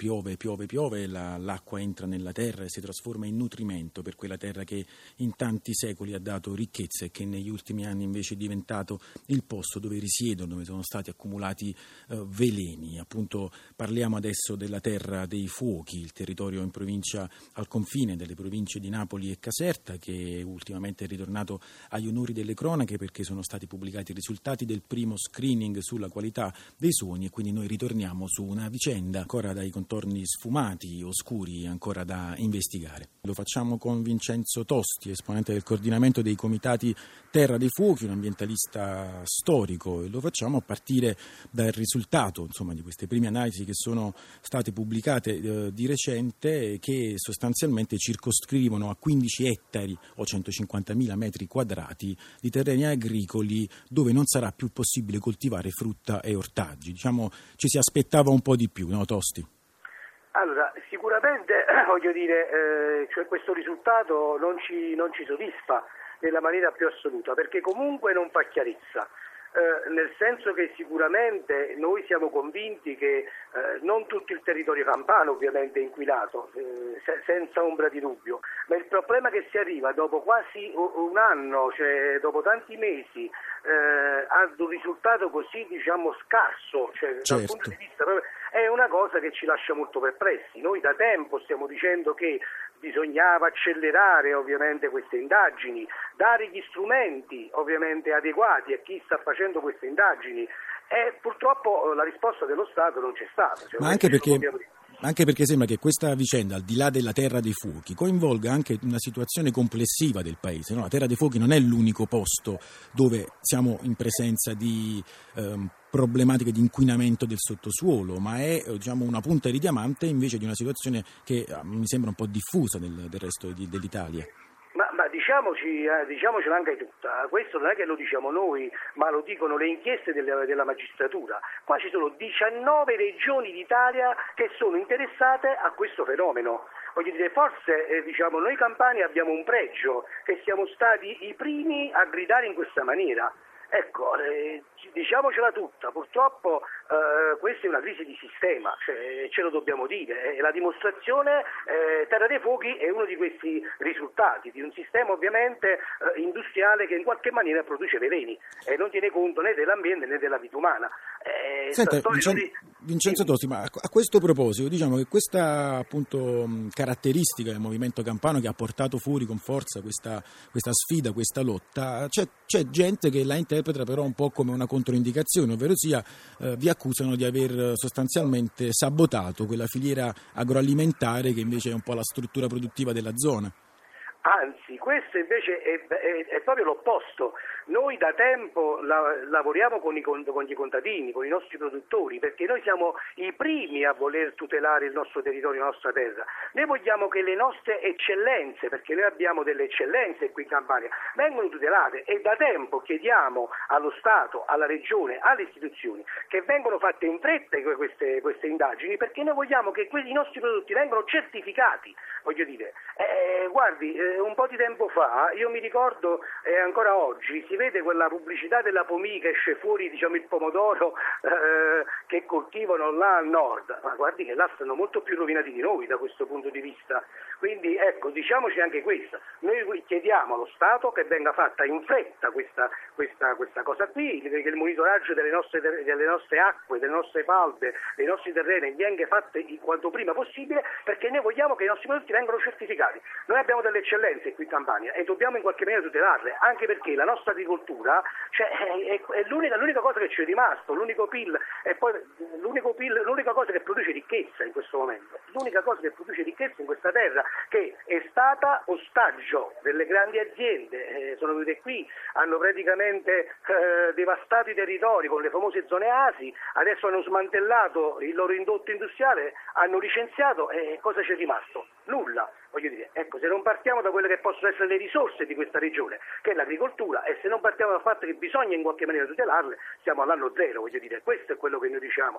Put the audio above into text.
piove, piove, piove, la, l'acqua entra nella terra e si trasforma in nutrimento per quella terra che in tanti secoli ha dato ricchezza e che negli ultimi anni invece è diventato il posto dove risiedono, dove sono stati accumulati eh, veleni. Appunto parliamo adesso della terra dei fuochi, il territorio in provincia al confine delle province di Napoli e Caserta che ultimamente è ritornato agli onori delle cronache perché sono stati pubblicati i risultati del primo screening sulla qualità dei suoni e quindi noi ritorniamo su una vicenda ancora dai contorni sfumati, oscuri, ancora da investigare. Lo facciamo con Vincenzo Tosti, esponente del coordinamento dei comitati Terra dei Fuochi, un ambientalista storico e lo facciamo a partire dal risultato insomma, di queste prime analisi che sono state pubblicate eh, di recente che sostanzialmente circoscrivono a 15 ettari o 150.000 metri quadrati di terreni agricoli dove non sarà più possibile coltivare frutta e ortaggi. Diciamo ci si aspettava un po' di più, no Tosti? Allora, sicuramente voglio dire, eh, cioè questo risultato non ci, non ci soddisfa nella maniera più assoluta, perché comunque non fa chiarezza. Eh, nel senso che sicuramente noi siamo convinti che eh, non tutto il territorio campano ovviamente è inquinato, eh, se, senza ombra di dubbio, ma il problema che si arriva dopo quasi un anno, cioè dopo tanti mesi, eh, ad un risultato così diciamo scarso, cioè, certo. dal punto di vista è una cosa che ci lascia molto perplessi. Noi da tempo stiamo dicendo che bisognava accelerare ovviamente queste indagini, dare gli strumenti ovviamente adeguati a chi sta facendo queste indagini e purtroppo la risposta dello Stato non c'è stata. Cioè, Ma anche perché anche perché sembra che questa vicenda, al di là della Terra dei Fuochi, coinvolga anche una situazione complessiva del paese. No? La Terra dei Fuochi non è l'unico posto dove siamo in presenza di ehm, problematiche di inquinamento del sottosuolo, ma è diciamo, una punta di diamante invece di una situazione che eh, mi sembra un po' diffusa nel, del resto di, dell'Italia. Diciamoci, eh, diciamocela anche tutta, questo non è che lo diciamo noi, ma lo dicono le inchieste della, della magistratura. Qua ci sono 19 regioni d'Italia che sono interessate a questo fenomeno. Voglio dire, forse eh, diciamo, noi campani abbiamo un pregio, che siamo stati i primi a gridare in questa maniera. Ecco, eh, diciamocela tutta, purtroppo eh, questa è una crisi di sistema, cioè, ce lo dobbiamo dire, e la dimostrazione eh, Terra dei Fuochi è uno di questi risultati, di un sistema ovviamente eh, industriale che in qualche maniera produce veleni e non tiene conto né dell'ambiente né della vita umana. Eh, Senta, Vincenzo, Vincenzo Tosti, ma a questo proposito diciamo che questa appunto, caratteristica del movimento campano che ha portato fuori con forza questa, questa sfida, questa lotta, c'è, c'è gente che la interpreta però un po' come una controindicazione, ovvero sia eh, vi accusano di aver sostanzialmente sabotato quella filiera agroalimentare che invece è un po' la struttura produttiva della zona. Anzi, questo invece è, è, è proprio l'opposto. Noi da tempo la, lavoriamo con i, con i, contadini, con i nostri produttori, perché noi siamo i primi a voler tutelare il nostro territorio, la nostra terra. Noi vogliamo che le nostre eccellenze, perché noi abbiamo delle eccellenze qui in Campania, vengano tutelate e da tempo chiediamo allo Stato, alla Regione, alle istituzioni che vengano fatte in fretta queste, queste indagini, perché noi vogliamo che i nostri prodotti vengano certificati. Voglio dire, eh, guardi, eh, un po' di tempo fa, io mi ricordo, e eh, ancora oggi, si vede quella pubblicità della Pomì che esce fuori diciamo, il pomodoro eh, che coltivano là al nord, ma guardi che là stanno molto più rovinati di noi da questo punto di vista. Quindi ecco, diciamoci anche questo, noi chiediamo allo Stato che venga fatta in fretta questa, questa, questa cosa qui, che il monitoraggio delle nostre, delle nostre, acque, delle nostre falde, dei nostri terreni venga fatto quanto prima possibile perché noi vogliamo che i nostri prodotti vengano certificati. Noi abbiamo delle eccellenze qui in Campania e dobbiamo in qualche maniera tutelarle, anche perché la nostra agricoltura cioè, è, è l'unica, l'unica, cosa che ci è rimasto, l'unico PIL, e poi l'unico PIL, l'unica cosa che produce ricchezza in questo momento, l'unica cosa che produce ricchezza in questa terra che è stata ostaggio delle grandi aziende, eh, sono venute qui, hanno praticamente eh, devastato i territori con le famose zone ASI, adesso hanno smantellato il loro indotto industriale, hanno licenziato e cosa ci è rimasto? Nulla. Voglio dire, ecco, se non partiamo da quelle che possono essere le risorse di questa regione, che è l'agricoltura, e se non partiamo dal fatto che bisogna in qualche maniera tutelarle, siamo all'anno zero, voglio dire, questo è quello che noi diciamo.